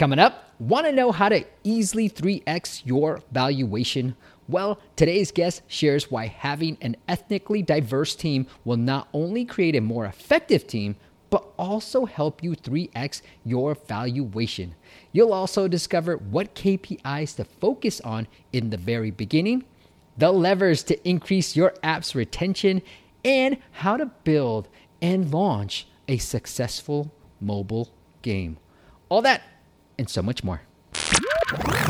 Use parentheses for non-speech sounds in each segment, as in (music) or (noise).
Coming up, want to know how to easily 3x your valuation? Well, today's guest shares why having an ethnically diverse team will not only create a more effective team, but also help you 3x your valuation. You'll also discover what KPIs to focus on in the very beginning, the levers to increase your app's retention, and how to build and launch a successful mobile game. All that and so much more.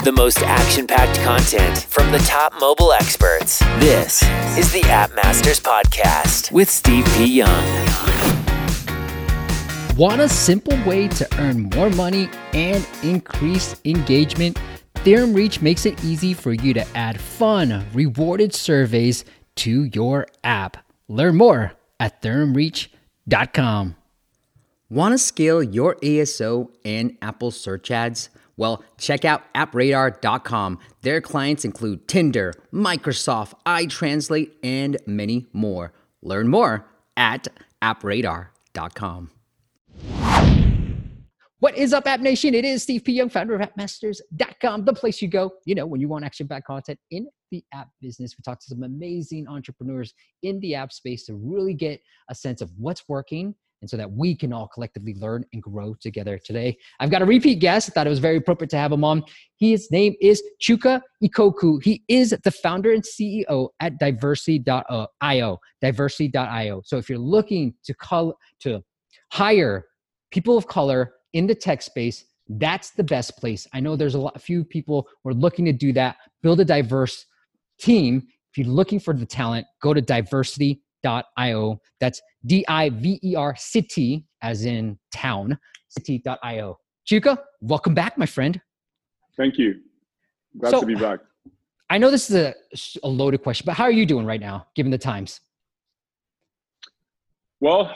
The most action packed content from the top mobile experts. This is the App Masters Podcast with Steve P. Young. Want a simple way to earn more money and increase engagement? Theorem Reach makes it easy for you to add fun, rewarded surveys to your app. Learn more at theoremreach.com. Want to scale your ASO and Apple search ads? Well, check out appradar.com. Their clients include Tinder, Microsoft, iTranslate, and many more. Learn more at appradar.com. What is up, App Nation? It is Steve P. Young, founder of appmasters.com, the place you go, you know, when you want action back content in the app business. We talk to some amazing entrepreneurs in the app space to really get a sense of what's working and so that we can all collectively learn and grow together today. I've got a repeat guest. I thought it was very appropriate to have him on. His name is Chuka Ikokwu. He is the founder and CEO at divercity.io, divercity.io. So if you're looking to call to hire people of color in the tech space, that's the best place. I know there's a lot, a few people who are looking to do that, build a diverse team. If you're looking for the talent, go to divercity.io. That's D I V E R city, as in town, city.io. Chuka, welcome back, my friend. Thank you. Glad so, to be back. I know this is a, a loaded question, but how are you doing right now, given the times? Well,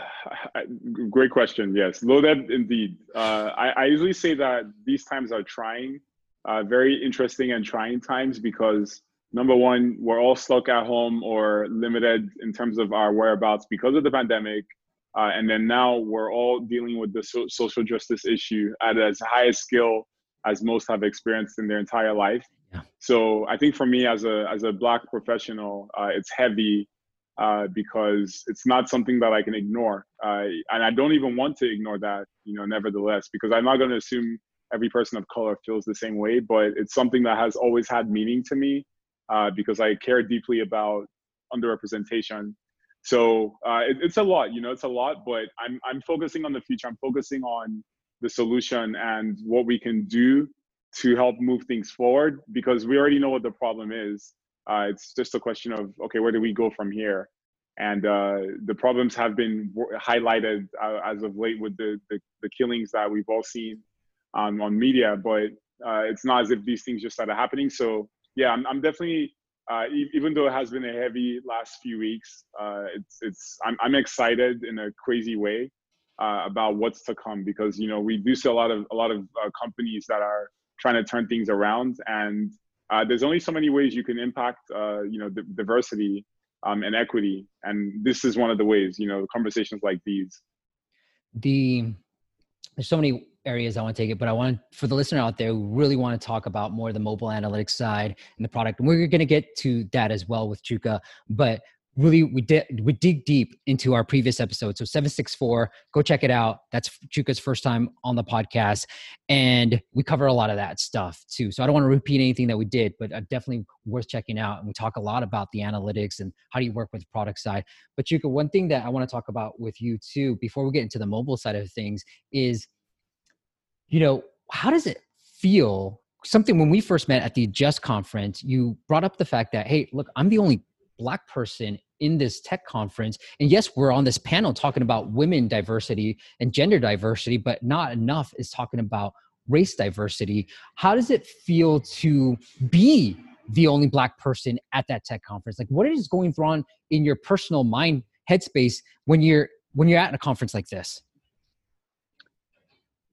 great question. Yes, loaded indeed. Uh, I, I, usually say that these times are trying, uh, very interesting and trying times because number one, we're all stuck at home or limited in terms of our whereabouts because of the pandemic. Uh, and then now we're all dealing with the so- social justice issue at as high a skill as most have experienced in their entire life. Yeah. So I think for me as a as a black professional, uh, it's heavy uh, because it's not something that I can ignore, uh, and I don't even want to ignore that. You know, nevertheless, because I'm not going to assume every person of color feels the same way, but it's something that has always had meaning to me uh, because I care deeply about underrepresentation. So uh, it, it's a lot, you know, it's a lot, but I'm, I'm focusing on the future. I'm focusing on the solution and what we can do to help move things forward because we already know what the problem is. Uh, it's just a question of, okay, where do we go from here? And uh, the problems have been highlighted uh, as of late with the, the, the, killings that we've all seen um, on media, but uh, it's not as if these things just started happening. So yeah, I'm, I'm definitely uh, e- even though it has been a heavy last few weeks, uh, it's it's I'm I'm excited in a crazy way uh, about what's to come because you know we do see a lot of a lot of uh, companies that are trying to turn things around, and uh, there's only so many ways you can impact uh, you know diversity um, and equity, and this is one of the ways. You know, conversations like these. The there's so many areas I want to take it, but I want for the listener out there who really want to talk about more the mobile analytics side and the product. And we're going to get to that as well with Chuka, but really we did we dig deep into our previous episode. So 764, go check it out. That's Chuka's first time on the podcast. And we cover a lot of that stuff too. So I don't want to repeat anything that we did, but uh, definitely worth checking out. And we talk a lot about the analytics and how do you work with the product side. But Chuka, one thing that I want to talk about with you too, before we get into the mobile side of things is you know, how does it feel? Something when we first met at the Just conference, you brought up the fact that, hey, look, I'm the only black person in this tech conference. And yes, we're on this panel talking about women diversity and gender diversity, but not enough is talking about race diversity. How does it feel to be the only black person at that tech conference? Like what is going on in your personal mind headspace when you're when you're at a conference like this?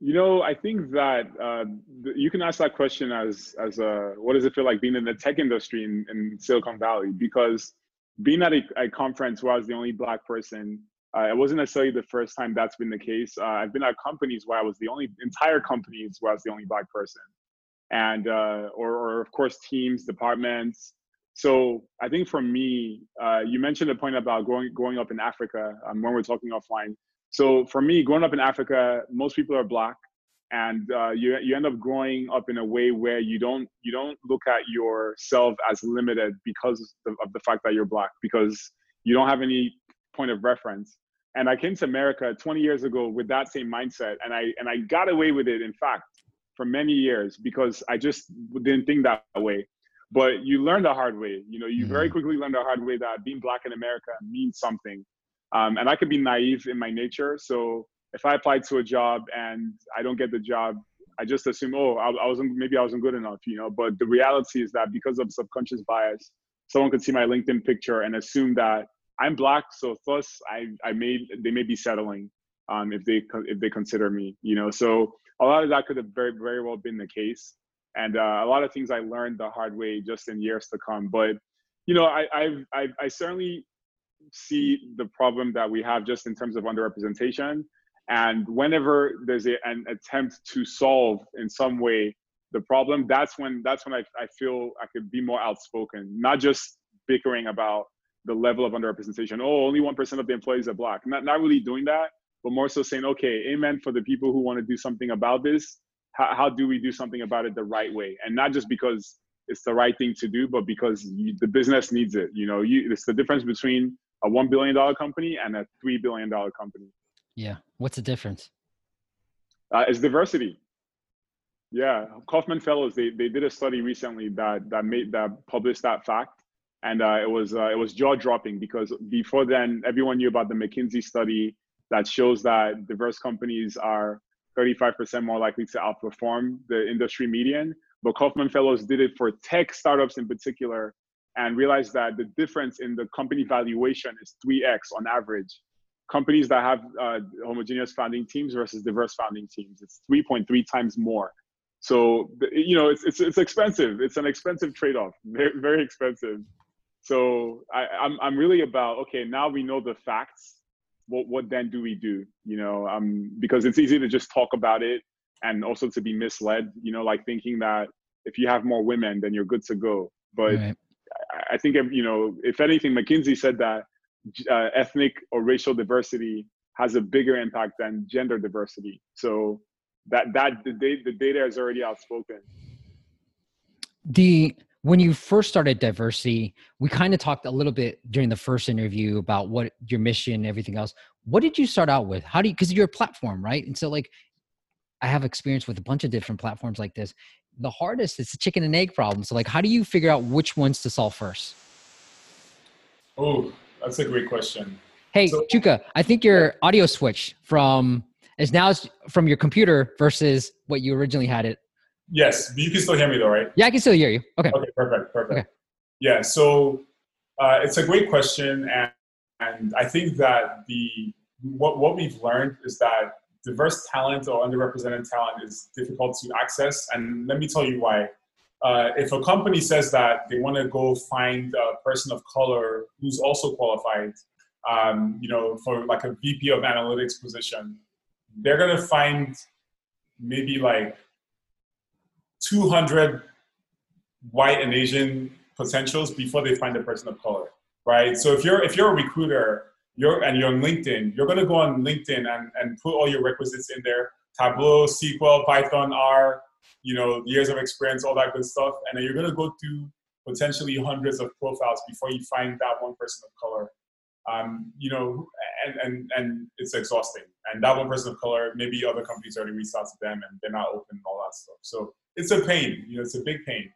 You know, I think that uh, you can ask that question as as a what does it feel like being in the tech industry in, in Silicon Valley? Because being at a, a, conference where I was the only black person Uh, it wasn't necessarily the first time that's been the case. Uh, I've been at companies where I was the only entire companies where I was the only black person, and uh, or, or of course teams, departments. So I think for me, uh, you mentioned a point about growing growing up in Africa um, when we're talking offline. So for me, growing up in Africa, most people are black, and uh, you you end up growing up in a way where you don't you don't look at yourself as limited because of, of the fact that you're black because you don't have any point of reference. And I came to America 20 years ago with that same mindset, and I and I got away with it. In fact, for many years because I just didn't think that way. But you learn the hard way. You know, you mm-hmm. very quickly learn the hard way that being black in America means something. Um, and I could be naive in my nature. So if I applied to a job and I don't get the job, I just assume, oh, I, I wasn't maybe I wasn't good enough, you know. But the reality is that because of subconscious bias, someone could see my LinkedIn picture and assume that I'm black, so thus I I may they may be settling um, if they if they consider me, you know. So a lot of that could have very very well been the case, and uh, a lot of things I learned the hard way just in years to come. But you know, I I've, I've I certainly see the problem that we have just in terms of underrepresentation. And whenever there's a, an attempt to solve in some way the problem, that's when that's when I, I feel I could be more outspoken, not just bickering about the level of underrepresentation. Oh, only one percent of the employees are black. Not not really doing that, but more so saying, okay, amen for the people who want to do something about this. How, how do we do something about it the right way, and not just because it's the right thing to do, but because you, the business needs it. You know, you, it's the difference between a one billion dollar company and a three billion dollar company. Yeah, what's the difference? Uh, it's diversity. Yeah, Kauffman Fellows they, they did a study recently that that made that published that fact, and uh, it was uh, it was jaw dropping because before then everyone knew about the McKinsey study that shows that diverse companies are 35% more likely to outperform the industry median. But Kauffman Fellows did it for tech startups in particular, and realized that the difference in the company valuation is 3x on average. Companies that have uh, homogeneous founding teams versus diverse founding teams, it's 3.3 times more. So you know, it's it's, it's expensive. It's an expensive trade-off, very very expensive. So I, I'm I'm really about okay. Now we know the facts. What what then do we do? You know, um, because it's easy to just talk about it and also to be misled. You know, like thinking that if you have more women, then you're good to go. But right. I think you know, if anything, McKinsey said that uh, ethnic or racial Divercity has a bigger impact than gender diversity. So that that the data, the data is already outspoken. The when you first started diversity, we kind of talked a little bit during the first interview about what your mission, everything else. What did you start out with? How do you because you're a platform, right? And so like I have experience with a bunch of different platforms like this the hardest is the chicken and egg problem. So like, how do you figure out which ones to solve first? Oh, that's a great question. Hey, so, Chuka, I think your audio switch from is now from your computer versus what you originally had it. Yes, but you can still hear me though, right? Yeah, I can still hear you. Okay. Okay, perfect, perfect. Okay. Yeah, so uh, it's a great question, and and I think that the what what we've learned is that diverse talent or underrepresented talent is difficult to access. And let me tell you why. Uh, if a company says that they want to go find a person of color who's also qualified, um, you know, for like a VP of analytics position, they're going to find maybe like 200 white and Asian potentials before they find a person of color, right? So if you're if you're a recruiter you're and you're on LinkedIn, you're gonna go on LinkedIn and, and put all your requisites in there, Tableau, SQL, Python, R, you know, years of experience, all that good stuff. And then you're gonna go through potentially hundreds of profiles before you find that one person of color. Um, you know, and, and and it's exhausting. And that one person of color, maybe other companies already reached out to them and they're not open and all that stuff. So it's a pain, you know, it's a big pain.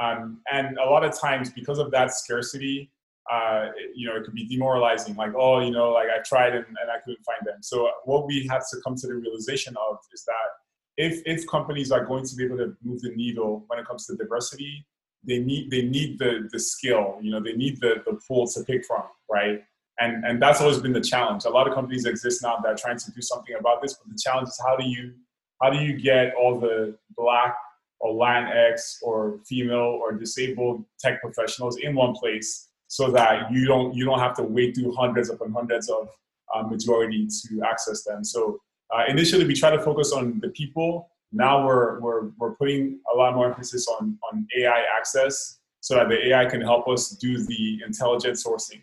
Um, and a lot of times because of that scarcity, uh, you know, it could be demoralizing. Like, oh, you know, like I tried and, and I couldn't find them. So what we have to come to the realization of is that if if companies are going to be able to move the needle when it comes to diversity, they need they need the the skill. You know, they need the the pool to pick from, right? And and that's always been the challenge. A lot of companies exist now that are trying to do something about this, but the challenge is how do you how do you get all the black or Latinx or female or disabled tech professionals in one place so that you don't you don't have to wait through hundreds upon hundreds of uh, majority to access them. So uh, initially, we try to focus on the people. Now we're, we're, we're putting a lot more emphasis on, on AI access so that the AI can help us do the intelligent sourcing.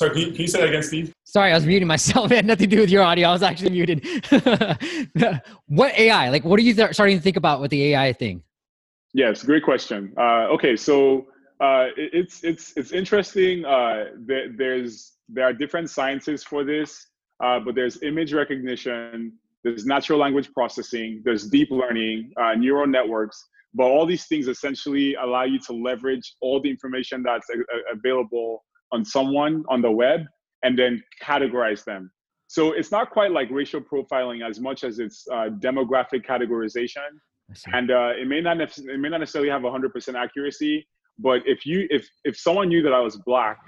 Sorry, can you, can you say that again, Steve? Sorry, I was muting myself. (laughs) It had nothing to do with your audio. I was actually muted. (laughs) what AI? Like, what are you th- starting to think about with the AI thing? Yes, great question. Uh, okay, so uh, it, it's it's it's interesting. Uh, that there's there are different sciences for this, uh, but there's image recognition, there's natural language processing, there's deep learning, uh, neural networks. But all these things essentially allow you to leverage all the information that's a- available on someone on the web and then categorize them. So it's not quite like racial profiling as much as it's uh, demographic categorization. And uh, it may not nec- it may not necessarily have 100% accuracy, but if you if if someone knew that I was black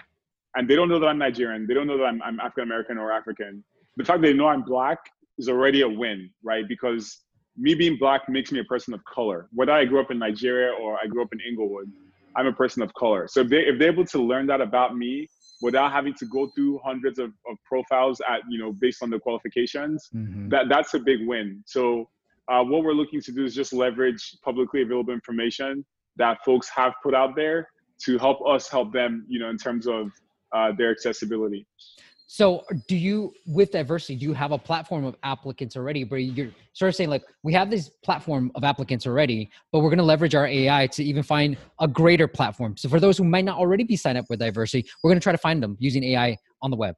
and they don't know that I'm Nigerian, they don't know that I'm, I'm African American or African, the fact they know I'm black is already a win, right? Because me being black makes me a person of color. Whether I grew up in Nigeria or I grew up in Inglewood, I'm a person of color. So if, they, if they're able to learn that about me without having to go through hundreds of, of profiles at, you know, based on the qualifications, mm-hmm. that, that's a big win. So uh, what we're looking to do is just leverage publicly available information that folks have put out there to help us help them, you know, in terms of uh, their accessibility. So, do you, with Divercity, do you have a platform of applicants already? But you're sort of saying, like, we have this platform of applicants already, but we're going to leverage our AI to even find a greater platform. So, for those who might not already be signed up with Divercity, we're going to try to find them using AI on the web.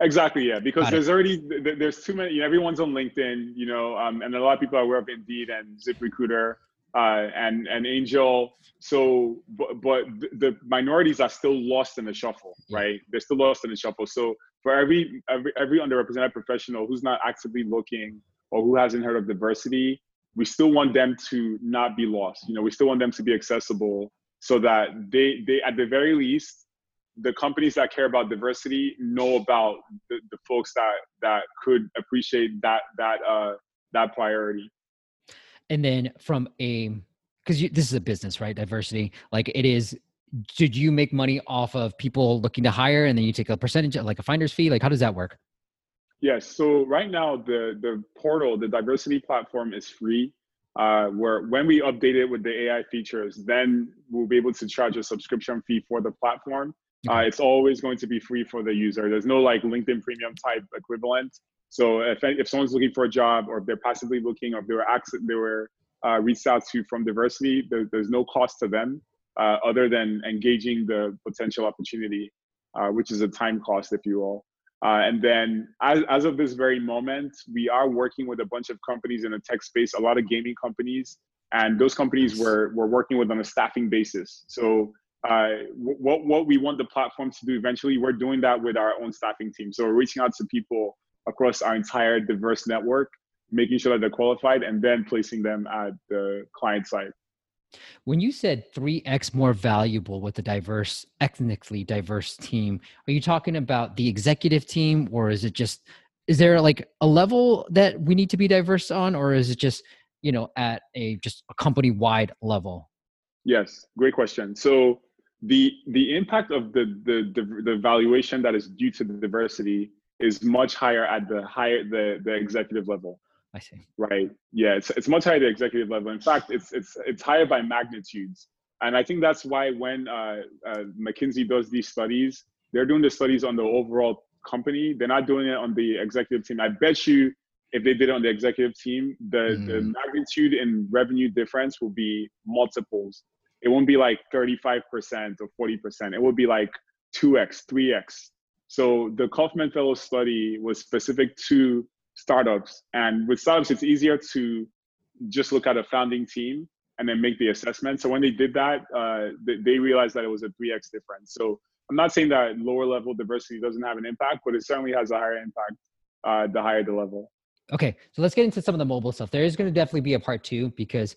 Exactly, yeah, because Got there's it. already there's too many. You know, everyone's on LinkedIn, you know, um, and a lot of people are aware of Indeed and ZipRecruiter uh, and and Angel. So, but, but the minorities are still lost in the shuffle, right? They're still lost in the shuffle. So, for every every every underrepresented professional who's not actively looking or who hasn't heard of Divercity, we still want them to not be lost. You know, we still want them to be accessible so that they they at the very least the companies that care about diversity know about the, the folks that that could appreciate that that uh that priority and then from a because this is a business right? Divercity. Like it is did you make money off of people looking to hire and then you take a percentage like a finder's fee? Like how does that work? Yes. So right now the the portal the Divercity platform is free uh, where when we update it with the ai features then we'll be able to charge a subscription fee for the platform. Uh, it's always going to be free for the user. There's no like linkedin premium type equivalent so if, if someone's looking for a job or if they're passively looking or if they were access, they were uh, reached out to from Divercity, there, there's no cost to them uh, other than engaging the potential opportunity, uh, which is a time cost, if you will. Uh, and then as, as of this very moment, we are working with a bunch of companies in the tech space, a lot of gaming companies, and those companies we're, we're working with on a staffing basis. So uh, what, what we want the platform to do eventually, we're doing that with our own staffing team. So we're reaching out to people across our entire diverse network, making sure that they're qualified, and then placing them at the client side. When you said 3x more valuable with a diverse, ethnically diverse team, are you talking about the executive team or is it just, is there like a level that we need to be diverse on or is it just, you know, at a just a company wide level? Yes, great question. So the the impact of the, the the the valuation that is due to the diversity is much higher at the higher the the executive level. I see. Right. Yeah, it's it's much higher at the executive level. In fact, it's it's it's higher by magnitudes. And I think that's why when uh, uh, McKinsey does these studies, they're doing the studies on the overall company. They're not doing it on the executive team. I bet you, if they did it on the executive team, the mm. the magnitude in revenue difference will be multiples. It won't be like 35% or 40%. It will be like 2x, 3x. So the Kauffman Fellow study was specific to startups. And with startups, it's easier to just look at a founding team and then make the assessment. So when they did that, uh, they realized that it was a 3x difference. So I'm not saying that lower level diversity doesn't have an impact, but it certainly has a higher impact uh, the higher the level. Okay, so let's get into some of the mobile stuff. There is going to definitely be a part two because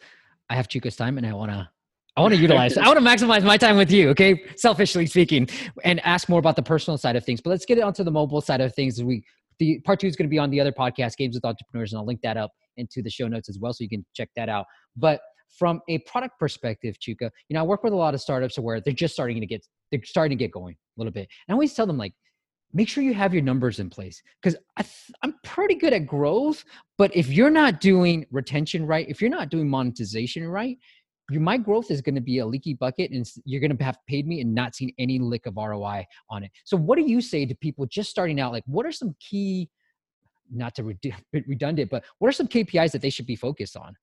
I have Chuka's time and I want to I want to utilize, I want to maximize my time with you, okay? Selfishly speaking, and ask more about the personal side of things. But let's get it onto the mobile side of things. We the part two is going to be on the other podcast, Games with Entrepreneurs, and I'll link that up into the show notes as well, so you can check that out. But from a product perspective, Chuka, you know, I work with a lot of startups where they're just starting to get they're starting to get going a little bit. And I always tell them like, make sure you have your numbers in place because I'm pretty good at growth, but if you're not doing retention right, if you're not doing monetization right, my growth is going to be a leaky bucket and you're going to have paid me and not seen any lick of ROI on it. So what do you say to people just starting out? Like what are some key, not to re- redundant, but what are some KPIs that they should be focused on?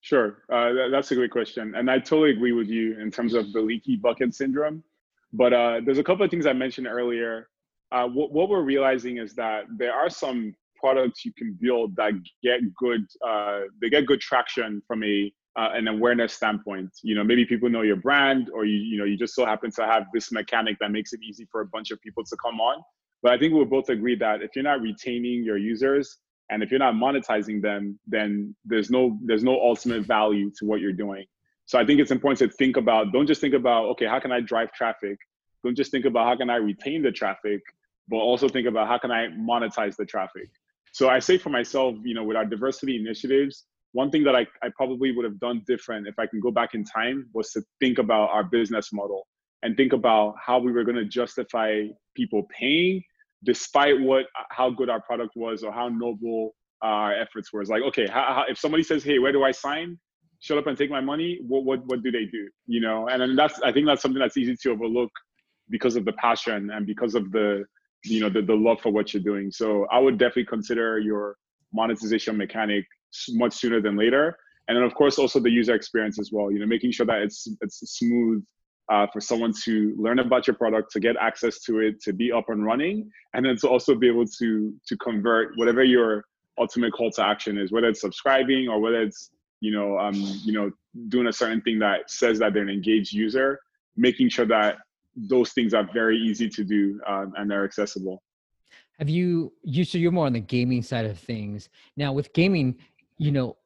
Sure, uh, that's a great question, and I totally agree with you in terms of the leaky bucket syndrome. But uh, there's a couple of things I mentioned earlier. Uh, what, what, we're realizing is that there are some products you can build that get good, uh, they get good traction from a uh, an awareness standpoint. You know, maybe people know your brand, or you you know you just so happen to have this mechanic that makes it easy for a bunch of people to come on. But I think we'll both agree that if you're not retaining your users and if you're not monetizing them, then there's no there's no ultimate value to what you're doing. So I think it's important to think about. Don't just think about okay, how can I drive traffic? Don't just think about how can I retain the traffic, but also think about how can I monetize the traffic. So I say for myself, you know, with our diversity initiatives, one thing that I, I probably would have done different if I can go back in time was to think about our business model and think about how we were going to justify people paying despite what uh, how good our product was or how noble our efforts were. It's like, okay, how, how, if somebody says, hey, where do I sign? Shut up and take my money. What, what, what do they do? You know, and then that's, I think that's something that's easy to overlook because of the passion and because of the, you know, the, the love for what you're doing. So I would definitely consider your monetization mechanic much sooner than later. And then of course also the user experience as well. You know, making sure that it's it's smooth uh, for someone to learn about your product, to get access to it, to be up and running, and then to also be able to to convert whatever your ultimate call to action is, whether it's subscribing or whether it's you know um, you know doing a certain thing that says that they're an engaged user, making sure that those things are very easy to do um, and they're accessible. Have you you so you're more on the gaming side of things now with gaming? You know,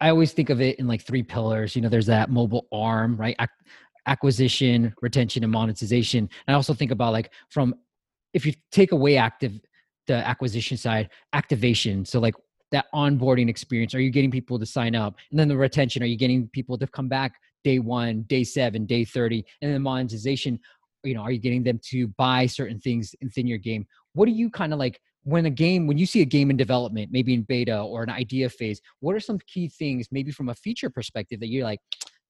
I always think of it in like three pillars. You know, there's that mobile arm, right? acquisition, retention, and monetization. And I also think about like from if you take away active the acquisition side, activation. So like that onboarding experience. Are you getting people to sign up? And then the retention, are you getting people to come back day one, day seven, day 30? And then monetization, you know, are you getting them to buy certain things within your game? What do you kind of like when a game, when you see a game in development, maybe in beta or an idea phase, what are some key things, maybe from a feature perspective, that you're like,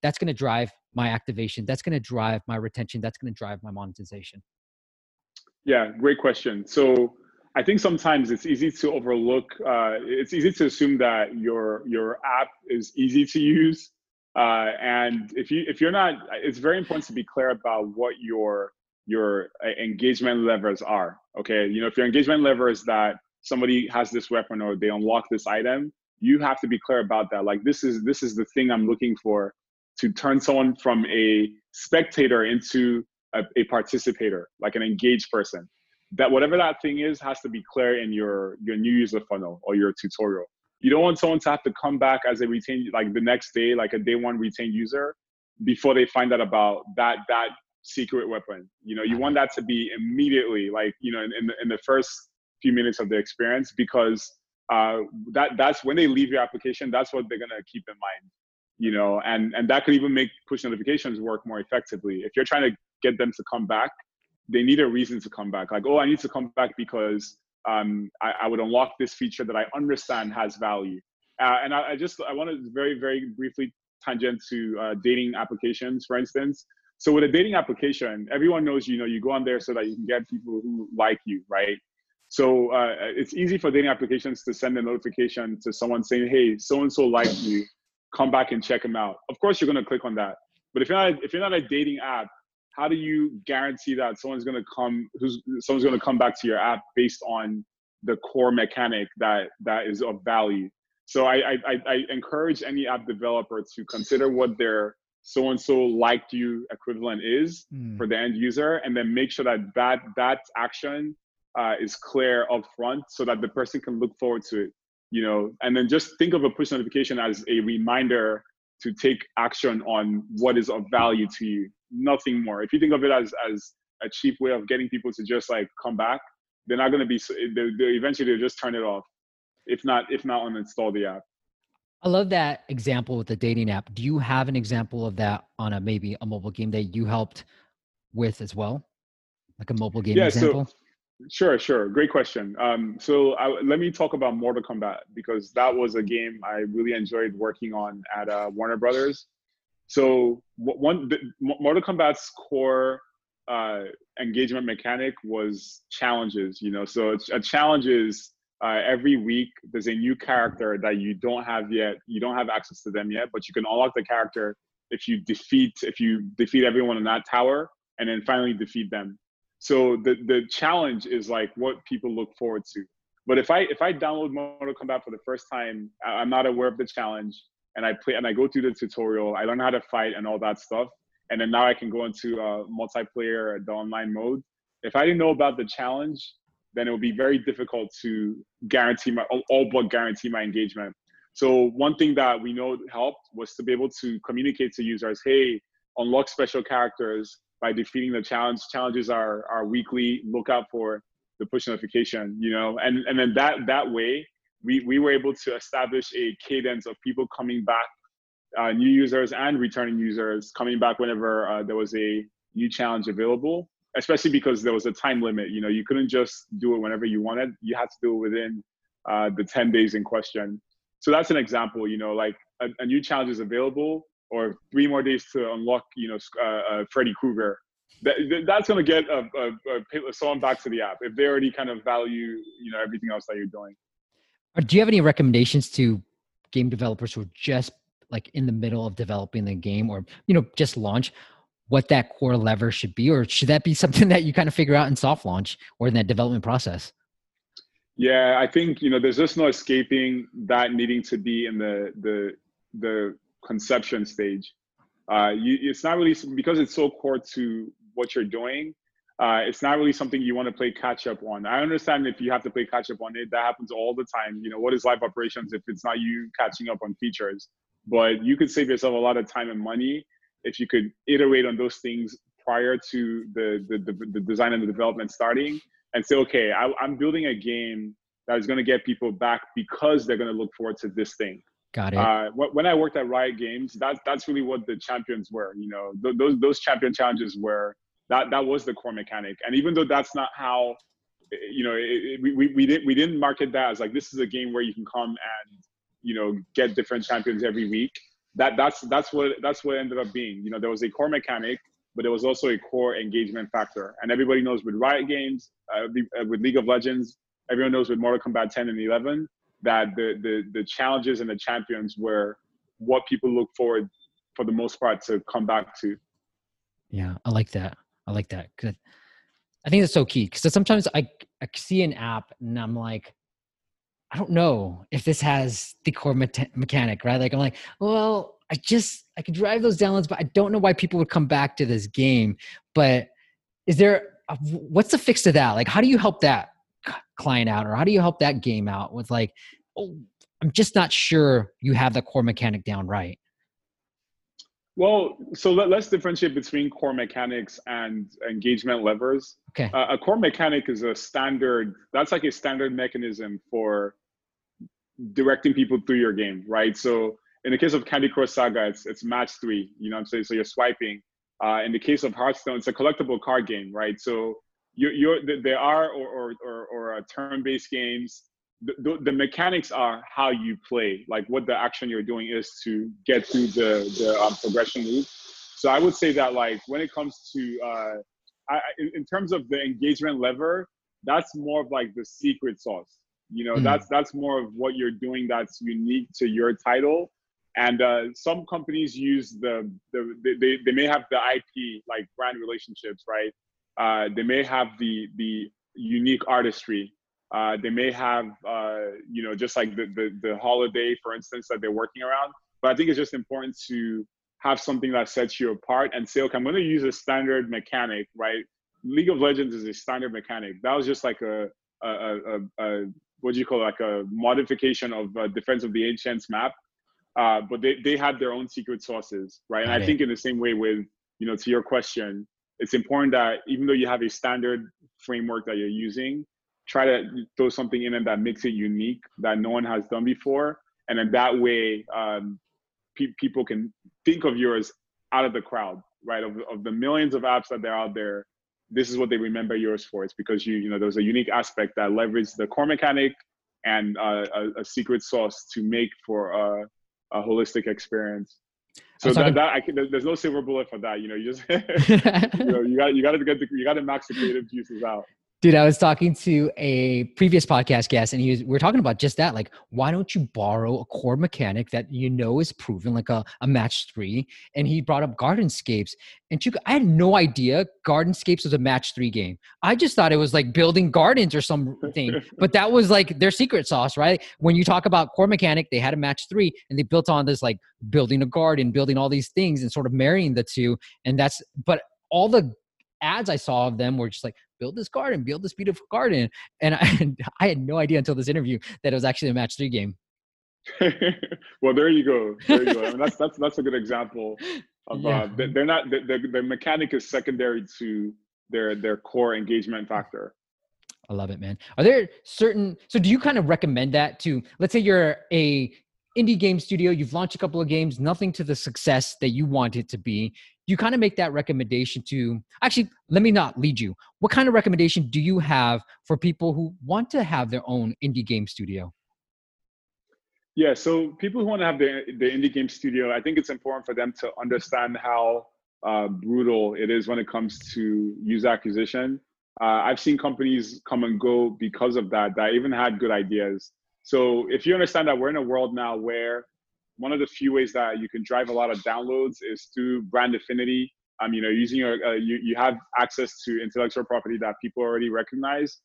that's going to drive my activation that's going to drive my retention that's going to drive my monetization yeah great question. So i think sometimes it's easy to overlook uh, it's easy to assume that your your app is easy to use uh, and if you if you're not it's very important to be clear about what your your uh, engagement levers are okay you know if your engagement lever is that somebody has this weapon or they unlock this item you have to be clear about that like this is this is the thing i'm looking for to turn someone from a spectator into a, a participator, like an engaged person. That whatever that thing is has to be clear in your your new user funnel or your tutorial. You don't want someone to have to come back as a retained like the next day, like a day one retained user, before they find out about that that secret weapon. You know, you want that to be immediately, like you know, in, in the in the first few minutes of the experience, because uh, that that's when they leave your application. That's what they're gonna keep in mind you know and and that could even make push notifications work more effectively if you're trying to get them to come back they need a reason to come back like oh i need to come back because um, I, I, would unlock this feature that i understand has value uh, and I, I, just i want to very very briefly tangent to uh, dating applications for instance so with a dating application everyone knows you know you go on there so that you can get people who like you right so uh, it's easy for dating applications to send a notification to someone saying hey so and so liked you come back and check them out. Of course, you're going to click on that. But if you're not if you're not a dating app, how do you guarantee that someone's going to come who's someone's going to come back to your app based on the core mechanic that that is of value? So I I, I encourage any app developer to consider what their so and so liked you equivalent is mm. for the end user, and then make sure that that that action uh, is clear up front so that the person can look forward to it you know, and then just think of a push notification as a reminder to take action on what is of value to you. Nothing more. If you think of it as as a cheap way of getting people to just like come back, they're not going to be. They, they eventually they'll just turn it off, if not if not uninstall the app. I love that example with the dating app. Do you have an example of that on a maybe a mobile game that you helped with as well? Like a mobile game yeah, example? So, sure, sure. Great question. Um, so I, let me talk about Mortal Kombat because that was a game I really enjoyed working on at uh, Warner Brothers. So one, the, Mortal Kombat's core uh, engagement mechanic was challenges. You know, so a challenge is uh, every week there's a new character that you don't have yet. You don't have access to them yet, but you can unlock the character if you defeat if you defeat everyone in that tower and then finally defeat them. So the the challenge is like what people look forward to. But if I if I download Mortal Kombat for the first time, I'm not aware of the challenge, and I play and I go through the tutorial, I learn how to fight and all that stuff, and then now I can go into uh, multiplayer, the online mode. If I didn't know about the challenge, then it would be very difficult to guarantee my all but guarantee my engagement. So one thing that we know helped was to be able to communicate to users, hey, unlock special characters by defeating the challenge. Challenges are are weekly. Look out for the push notification, you know, and and then that that way we we were able to establish a cadence of people coming back, uh, new users and returning users coming back whenever uh, there was a new challenge available especially because there was a time limit. You know, you couldn't just do it whenever you wanted. You had to do it within uh, the 10 days in question. So that's an example. You know, like a, a new challenge is available, or three more days to unlock. You know, uh, uh, Freddy Krueger. That, that's going to get a, a, a, someone back to the app if they already kind of value you know everything else that you're doing. Uh, do you have any recommendations to game developers who are just like in the middle of developing the game or you know just launch what that core lever should be, or should that be (laughs) something that you kind of figure out in soft launch or in that development process? Yeah, I think you know there's just no escaping that needing to be in the the the conception stage. Uh, you, it's not really because it's so core to what you're doing. Uh, it's not really something you want to play catch up on. I understand if you have to play catch up on it, that happens all the time. You know, what is live operations if it's not you catching up on features? But you could save yourself a lot of time and money if you could iterate on those things prior to the, the, the, the design and the development starting and say, okay, I, am building a game that is going to get people back because they're going to look forward to this thing. Got it. Uh, when I worked at Riot Games, that's that's really what the champions were. You know, th- those those champion challenges were that that was the core mechanic. And even though that's not how, you know, it, it, we we didn't we didn't market that as like this is a game where you can come and you know get different champions every week that that's that's what that's what ended up being. You know, there was a core mechanic, but there was also a core engagement factor. And everybody knows with Riot Games, uh, uh with League of Legends, everyone knows with Mortal Kombat 10 and 11 that the the the challenges and the champions were what people look forward for the most part to come back to. Yeah, I like that. I like that. Good. I think that's so key because sometimes I I see an app and I'm like, I don't know if this has the core me- mechanic, right? Like I'm like, well, I just I could drive those downloads, but I don't know why people would come back to this game. But is there a, what's the fix to that? Like, how do you help that client out, or how do you help that game out with like, oh, I'm just not sure you have the core mechanic down right. Well, so let, us differentiate between core mechanics and engagement levers. Okay. Uh, a core mechanic is a standard. That's like a standard mechanism for directing people through your game, right? So in the case of Candy Crush Saga, it's it's match three. You know what I'm saying? So you're swiping. Uh, in the case of Hearthstone, it's a collectible card game, right? So you, you're there are or or or, or uh, turn-based games. The, the, the, mechanics are how you play, like what the action you're doing is to get through the the um, progression loop. So I would say that like when it comes to uh, I, in, in terms of the engagement lever, that's more of like the secret sauce you know, mm. that's that's more of what you're doing that's unique to your title. And uh, some companies use the, the they, they may have the IP like brand relationships, right? Uh, they may have the the unique artistry. Uh, they may have uh, you know just like the, the the holiday, for instance, that they're working around. But I think it's just important to have something that sets you apart and say, okay, I'm going to use a standard mechanic, right? League of Legends is a standard mechanic. That was just like a a, a, a what do you call it, like a modification of uh, Defense of the Ancients map. Uh, but they, they had their own secret sources, right? And I think in the same way with, you know, to your question, it's important that even though you have a standard framework that you're using, try to throw something in it that makes it unique that no one has done before. and then that way um, pe- people can think of yours out of the crowd, right? Of, of the millions of apps that are out there, this is what they remember yours for. It's because you, you know, there's a unique aspect that leveraged the core mechanic and uh, a, a, secret sauce to make for a, a holistic experience. So that, that I can, there's no silver bullet for that. You know, you just (laughs) (laughs) you know you got you got to get the, you got to max the creative juices out. Dude, I was talking to a previous podcast guest, and he was we are talking about just that. Like, why don't you borrow a core mechanic that you know is proven, like a, a match three? And he brought up Gardenscapes. And Chuka, I had no idea Gardenscapes was a match three game. I just thought it was like building gardens or something. but that was like their secret sauce, right? When you talk about core mechanic, they had a match three and they built on this like building a garden, building all these things and sort of marrying the two. And that's but all the ads I saw of them were just like build this garden, build this beautiful garden. And (laughs) I, I had no idea until this interview that it was actually a match three game. (laughs) well, there you go. There you go. I mean, that's (laughs) that's that's a good example of yeah. uh, they're not the, mechanic is secondary to their their core engagement factor. I love it, man. Are there certain so do you kind of recommend that to let's say you're a indie game studio, you've launched a couple of games, nothing to the success that you want it to be. You kind of make that recommendation to actually, let me not lead you. What kind of recommendation do you have for people who want to have their own indie game studio? Yeah, so people who want to have the, the indie game studio, I think it's important for them to understand how uh, brutal it is when it comes to user acquisition. Uh, I've seen companies come and go because of that, that even had good ideas. So if you understand that we're in a world now where one of the few ways that you can drive a lot of downloads is through brand affinity. Um, you know, using your uh, you you have access to intellectual property that people already recognize.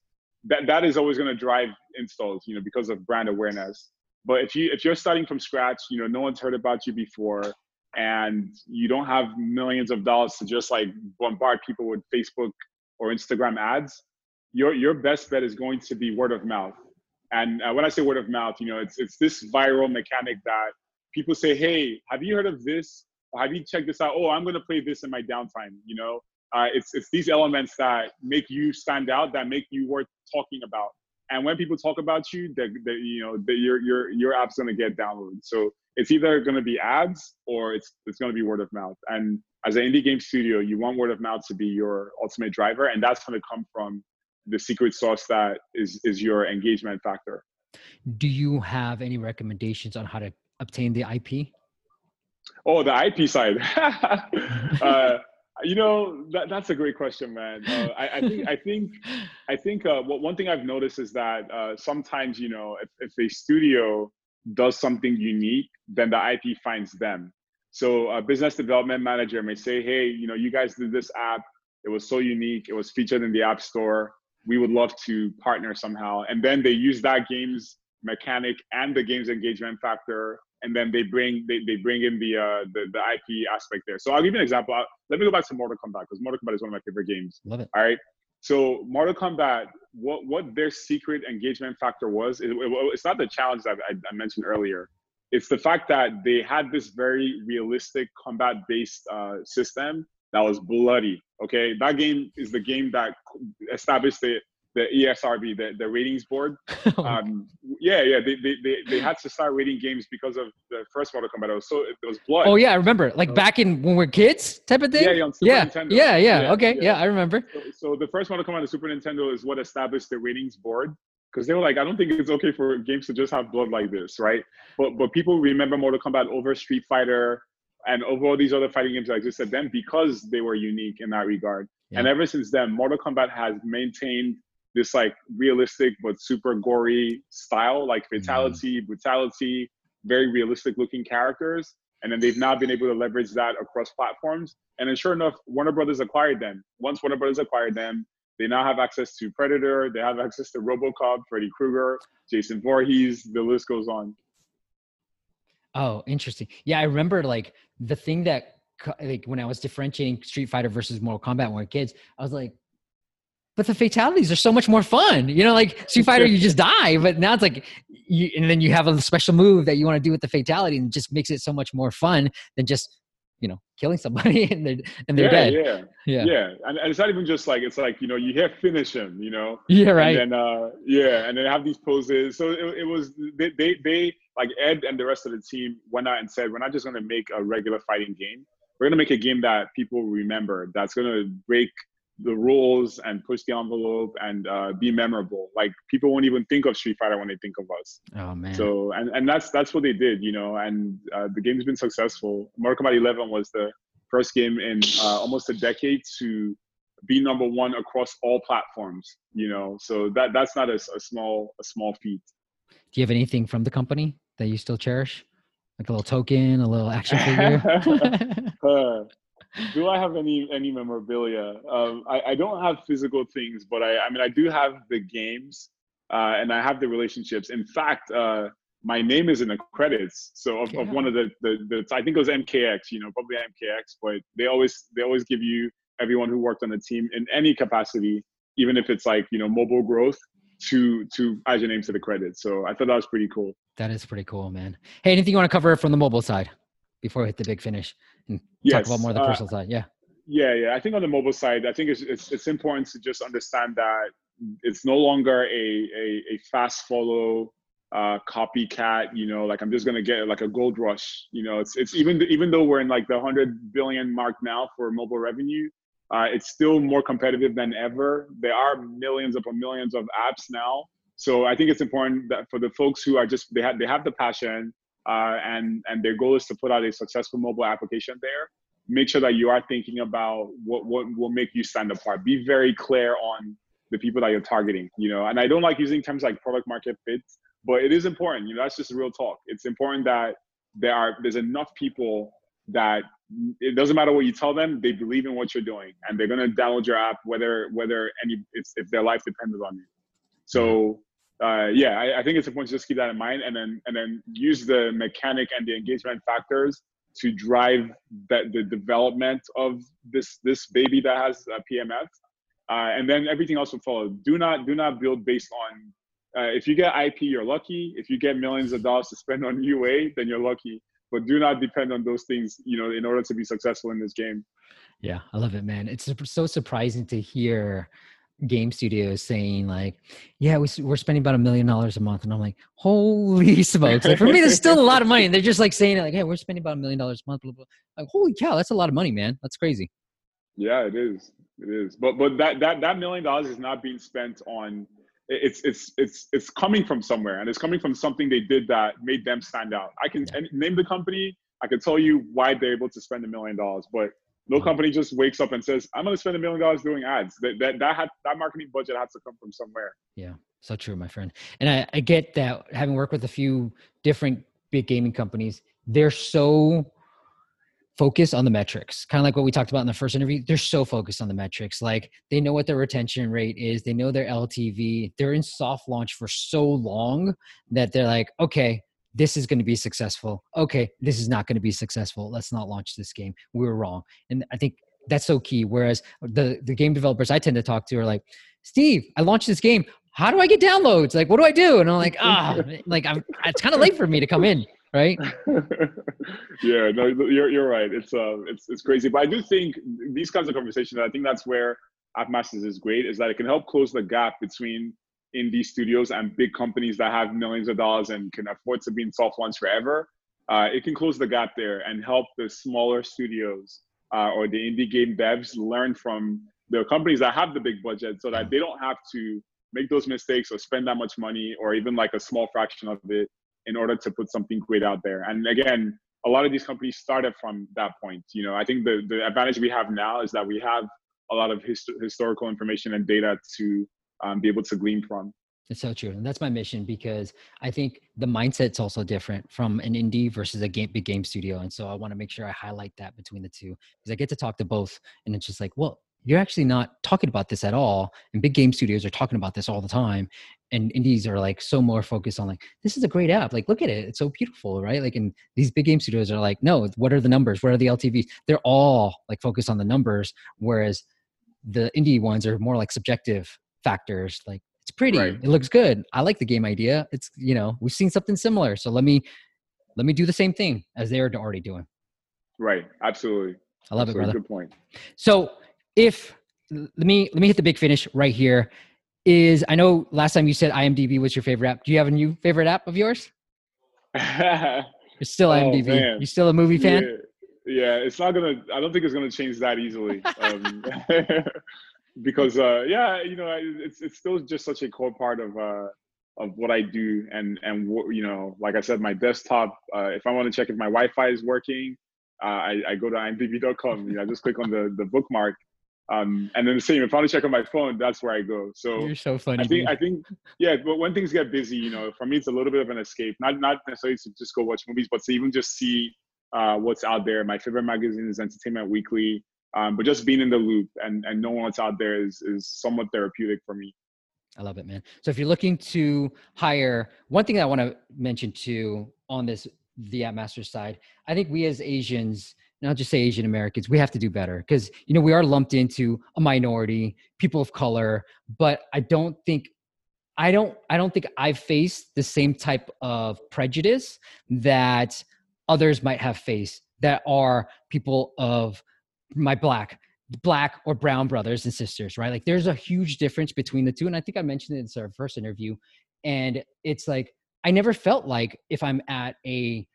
That that is always going to drive installs. You know, because of brand awareness. But if you if you're starting from scratch, you know, no one's heard about you before, and you don't have millions of dollars to just like bombard people with Facebook or Instagram ads, your your best bet is going to be word of mouth. And uh, when I say word of mouth, you know, it's it's this viral mechanic that people say, "Hey, have you heard of this? Have you checked this out? Oh, I'm going to play this in my downtime." You know, uh, it's it's these elements that make you stand out, that make you worth talking about. And when people talk about you, that you know, the, your your your app's going to get downloaded. So it's either going to be ads or it's it's going to be word of mouth. And as an indie game studio, you want word of mouth to be your ultimate driver, and that's going to come from the secret sauce that is is your engagement factor. Do you have any recommendations on how to obtain the IP? Oh, the IP side. (laughs) (laughs) uh, you know that, that's a great question, man. Uh, I, I, think I think (laughs) I think uh, one thing I've noticed is that uh, sometimes you know if, if a studio does something unique, then the IP finds them. So a business development manager may say, "Hey, you know, you guys did this app. It was so unique. It was featured in the app store we would love to partner somehow. And then they use that game's mechanic and the game's engagement factor, and then they bring they, they bring in the, uh, the the IP aspect there. So I'll give you an example. I'll, let me go back to Mortal Kombat because Mortal Kombat is one of my favorite games. Love it. All right. So Mortal Kombat, what what their secret engagement factor was, it, it, it's not the challenge that I, I, mentioned earlier. It's the fact that they had this very realistic combat-based uh, system that was bloody. Okay, that game is the game that established the the ESRB, the, the ratings board. (laughs) Um, yeah, yeah, they, they, they, they, had to start rating games because of the first Mortal Kombat. It was so it was blood. Oh yeah, I remember. Like back in when we are kids, type of thing. Yeah, yeah, yeah, yeah, yeah, yeah, Okay, yeah, yeah I remember. So, so, the first Mortal Kombat on the Super Nintendo is what established the ratings board because they were like, I don't think it's okay for games to just have blood like this, right? But but people remember Mortal Kombat over Street Fighter, and over all these other fighting games that existed then because they were unique in that regard. And ever since then, Mortal Kombat has maintained this like realistic but super gory style, like mm-hmm. fatality, mm. brutality, very realistic looking characters. And then they've now been able to leverage that across platforms. And then sure enough, Warner Brothers acquired them. Once Warner Brothers acquired them, they now have access to Predator, they have access to Robocop, Freddy Krueger, Jason Voorhees, the list goes on. Oh, interesting. Yeah, I remember like the thing that like when I was differentiating Street Fighter versus Mortal Kombat when we were kids, I was like, but the fatalities are so much more fun. You know, like Street Fighter, you just die, but now it's like, you, and then you have a special move that you want to do with the fatality, and just makes it so much more fun than just you know killing somebody (laughs) and they're and they're yeah, dead. Yeah, Yeah. yeah, and, and it's not even just like it's like you know you hear finish him, you know, Yeah. Right. and then uh, yeah, and then have these poses. So it, it was they, they they like Ed and the rest of the team went out and said we're not just going to make a regular fighting game. We're going to make a game that people remember. That's going to break the rules and push the envelope and uh, be memorable. Like people won't even think of Street Fighter when they think of us. oh man. So and, and that's that's what they did, you know. And uh, the game's been successful. Mortal Kombat 11 was the first game in uh, almost a decade to be number one across all platforms. You know, so that that's not a small a small feat. Do you have anything from the company that you still cherish? Like a little token, a little action figure? (laughs) (laughs) Do I have any any memorabilia? Um, I, I don't have physical things, but I I mean I do have the games, uh, and I have the relationships. In fact, uh, my name is in the credits. So of, of one of the, the the I think it was MKX, you know, probably MKX, but they always they always give you everyone who worked on the team in any capacity, even if it's like you know mobile growth, to to add your name to the credits. So I thought that was pretty cool. that is pretty cool, man. Hey, anything you want to cover from the mobile side before we hit the big finish and talk about Yes, more of the uh, personal side? Yeah. Yeah, yeah. I think on the mobile side, I think it's it's, it's important to just understand that it's no longer a a, a fast follow uh, copycat. You know, like I'm just gonna get like a gold rush. You know, it's it's even even though we're in like the hundred billion mark now for mobile revenue, uh, it's still more competitive than ever. There are millions upon millions of apps now. So I think it's important that for the folks who are just they have they have the passion uh, and and their goal is to put out a successful mobile application there make sure that you are thinking about what what will make you stand apart. Be very clear on the people that you're targeting. You know, and I don't like using terms like product market fit, but it is important. You know, that's just real talk. It's important that there are there's enough people that it doesn't matter what you tell them, they believe in what you're doing, and they're gonna download your app whether whether any if, if their life depends on you. So. Uh, yeah, I, I think it's important to just keep that in mind, and then and then use the mechanic and the engagement factors to drive that the development of this this baby that has PMF, uh, and then everything else will follow. Do not do not build based on uh, if you get IP, you're lucky. If you get millions of dollars to spend on UA, then you're lucky. But do not depend on those things, you know, in order to be successful in this game. Yeah, I love it, man. It's so surprising to hear game studios saying like, "Yeah, we, we're spending about a million dollars a month," and I'm like, "Holy (laughs) smokes!" Like for me, that's still a lot of money. And they're just like saying it like, "Hey, we're spending about a million dollars a month." Blah, blah. Like, holy cow, that's a lot of money, man. That's crazy. Yeah, it is. It is. But but that that that million dollars is not being spent on. It's it's it's it's coming from somewhere, and it's coming from something they did that made them stand out. I can Yeah. name the company. I can tell you why they're able to spend a million dollars, but no company just wakes up and says, "I'm going to spend a million dollars doing ads." That that that had that marketing budget has to come from somewhere. Yeah, so true, my friend. And I, I get that having worked with a few different big gaming companies, they're so focused on the metrics, kind of like what we talked about in the first interview. They're so focused on the metrics. Like they know what their retention rate is, they know their LTV. They're in soft launch for so long that they're like, okay, this is going to be successful. Okay, this is not going to be successful. Let's not launch this game. We were wrong. And I think that's so key. Whereas the the game developers I tend to talk to are like, Steve, I launched this game. How do I get downloads? Like, what do I do? And I'm like, ah, (laughs) like I'm. It's kind of late for me to come in, right? (laughs) yeah, no, you're you're right. It's uh, it's it's crazy, but I do think these kinds of conversations. I think that's where App Masters is great. Is that it can help close the gap between indie studios and big companies that have millions of dollars and can afford to be in soft launch forever. Uh, it can close the gap there and help the smaller studios uh, or the indie game devs learn from the companies that have the big budget, so that they don't have to make those mistakes or spend that much money or even like a small fraction of it in order to put something great out there. And again, a lot of these companies started from that point. You know, I think the, the advantage we have now is that we have a lot of hist- historical information and data to um, be able to glean from. It's so true, and that's my mission because I think the mindset's also different from an indie versus a game, big game studio, and so I want to make sure I highlight that between the two because I get to talk to both, and it's just like, well, you're actually not talking about this at all, and big game studios are talking about this all the time, and indies are like so more focused on like this is a great app, like look at it, it's so beautiful, right? Like, and these big game studios are like, no, what are the numbers? What are the LTVs? They're all like focused on the numbers, whereas the indie ones are more like subjective factors, like it's pretty Right. it looks good i like the game idea it's you know we've seen something similar so let me let me do the same thing as they're already doing Right. Absolutely. I love Absolutely. it, brother. Good point. So if let me let me hit the big finish right here. Is I know last time you said IMDb was your favorite app. Do you have a new favorite app of yours? (laughs) It's still Oh, IMDb. man. You still a movie fan? Yeah, yeah, it's not gonna. I don't think it's gonna change that easily. Um, (laughs) (laughs) because uh, yeah, you know, it's it's still just such a core part of uh, of what I do, and and what you know, like I said, my desktop. Uh, if I want to check if my Wi-Fi is working, uh, I, I go to imdb.com. You know, I just click on the the bookmark, um, and then the same. If I want to check on my phone, that's where I go. So You're so funny. I think dude. I think yeah, but when things get busy, you know, for me it's a little bit of an escape. Not not necessarily to just go watch movies, but to even just see uh, what's out there. My favorite magazine is Entertainment Weekly. Um, but just being in the loop and, and knowing what's out there is is somewhat therapeutic for me. I love it, man. So if you're looking to hire, one thing I want to mention too on this the App Masters side, I think we as Asians, not just say Asian Americans, we have to do better because you know we are lumped into a minority, people of color, but I don't think I don't I don't think I've faced the same type of prejudice that others might have faced that are people of my black black or brown brothers and sisters right? Like there's a huge difference between the two and i think i mentioned it in our first interview and it's like i never felt like if i'm at a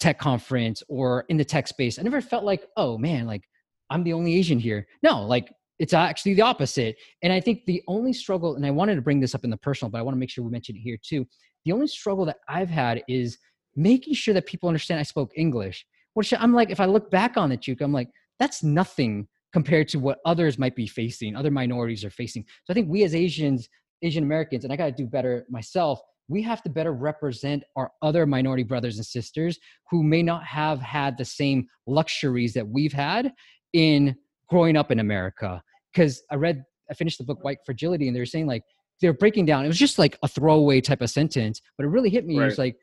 tech conference or in the tech space i never felt like oh man like i'm the only asian here. No like it's actually the opposite and i think the only struggle and i wanted to bring this up in the personal but i want to make sure we mention it here too. The only struggle that i've had is making sure that people understand i spoke english which i'm like if i look back on it Chuka, i'm like that's nothing compared to what others might be facing other minorities are facing. So i think we as asians asian americans and i got to do better myself we have to better represent our other minority brothers and sisters who may not have had the same luxuries that we've had in growing up in america. Because i read i finished the book white fragility and they were saying like they're breaking down it was just like a throwaway type of sentence but it really hit me it was like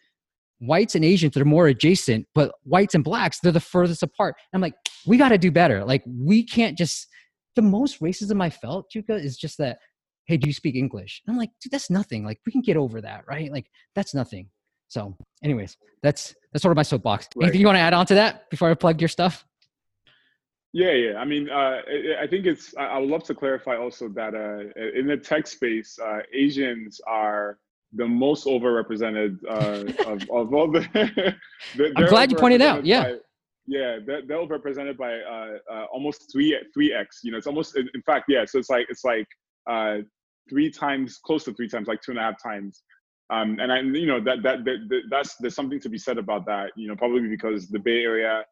whites and asians are more adjacent but whites and blacks they're the furthest apart. I'm like we got to do better. Like we can't just the most racism i felt Chuka, is just that hey do you speak english? I'm like dude that's nothing. Like we can get over that right? Like that's nothing. So anyways that's that's sort of my soapbox. Right. anything you want to add on to that before i plug your stuff? Yeah, yeah. I mean, uh, I- think it's. I would love to clarify also that uh, in the tech space, uh, Asians are the most overrepresented uh, (laughs) of, of all (laughs) the. they're- I'm glad you pointed out, yeah. by- yeah, they're, they're overrepresented by uh, uh, almost three three x. You know, it's almost in fact, yeah. So it's like it's like uh, three times, close to three times, like two and a half times. Um, and I, you know, that, that that that that's there's something to be said about that. You know, probably because the Bay Area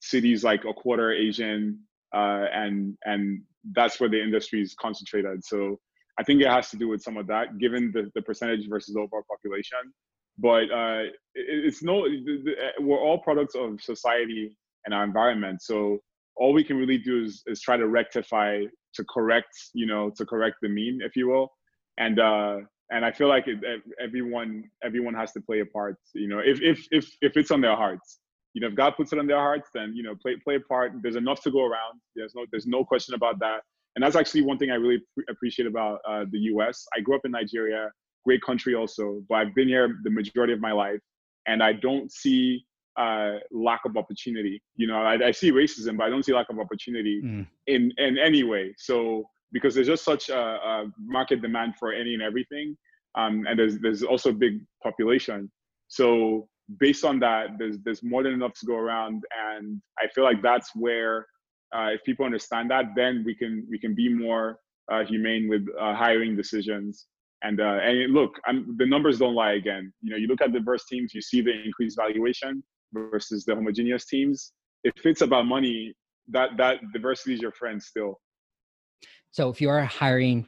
cities like a quarter Asian, uh, and and that's where the industry is concentrated. So I think it has to do with some of that, given the, the percentage versus overall population. But uh, it, it's no, we're all products of society and our environment. So all we can really do is, is try to rectify, to correct, you know, to correct the mean, if you will. And uh, and I feel like it, everyone everyone has to play a part. You know, if if if if it's on their hearts you know, if God puts it on their hearts, then you know, play play a part. There's enough to go around. There's no there's no question about that. And that's actually one thing I really pre- appreciate about uh, the U.S. I grew up in Nigeria, great country also, but I've been here the majority of my life, and I don't see uh, lack of opportunity. You know, I, I see racism, but I don't see lack of opportunity Mm. in in any way. So because there's just such a, a market demand for any and everything, um, and there's there's also a big population. So based on that, there's there's more than enough to go around, and I feel like that's where uh, if people understand that, then we can we can be more uh, humane with uh, hiring decisions. And uh, and look, I'm, the numbers don't lie. Again, you know, you look at diverse teams, you see the increased valuation versus the homogeneous teams. If it's about money, that that diversity is your friend still. So if you are hiring,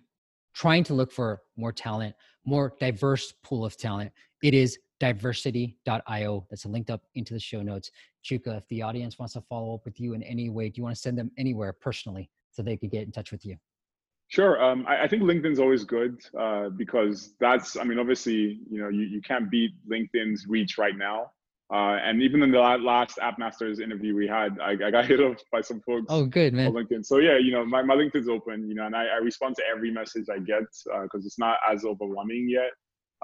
trying to look for more talent, more diverse pool of talent, it is divercity.io. That's linked up into the show notes. Chuka, if the audience wants to follow up with you in any way, do you want to send them anywhere personally so they could get in touch with you? Sure. Um, I, I think LinkedIn's always good uh, because that's, I mean, obviously, you know, you, you can't beat LinkedIn's reach right now. Uh, and even in the last App Masters interview we had, I, I got (laughs) hit up by some folks Oh, good, on man. LinkedIn. So yeah, you know, my, my LinkedIn's open, you know, and I, I respond to every message I get because it's not as overwhelming yet.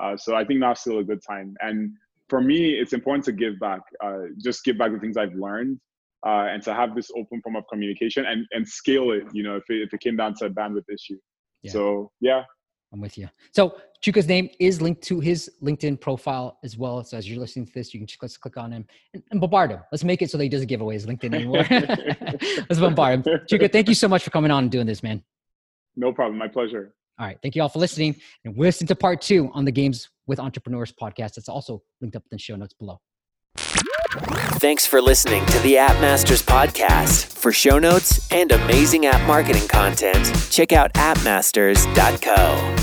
Uh, so I think now's still a good time. And for me, it's important to give back, uh, just give back the things I've learned. uh, and to have this open form of communication and and scale it. You know, if it, if it came down to a bandwidth issue. Yeah. So yeah, I'm with you. So Chuka's name is linked to his LinkedIn profile as well. So as you're listening to this, you can just click, click on him and, and bombard him. Let's make it so that he doesn't give away his LinkedIn anymore. (laughs) Let's bombard him. Chuka, thank you so much for coming on and doing this, man. No problem. My pleasure. All right. Thank you all for listening. And listen to part two on the Games with Entrepreneurs podcast. It's also linked up in the show notes below. Thanks for listening to the App Masters podcast. For show notes and amazing app marketing content, check out appmasters.co.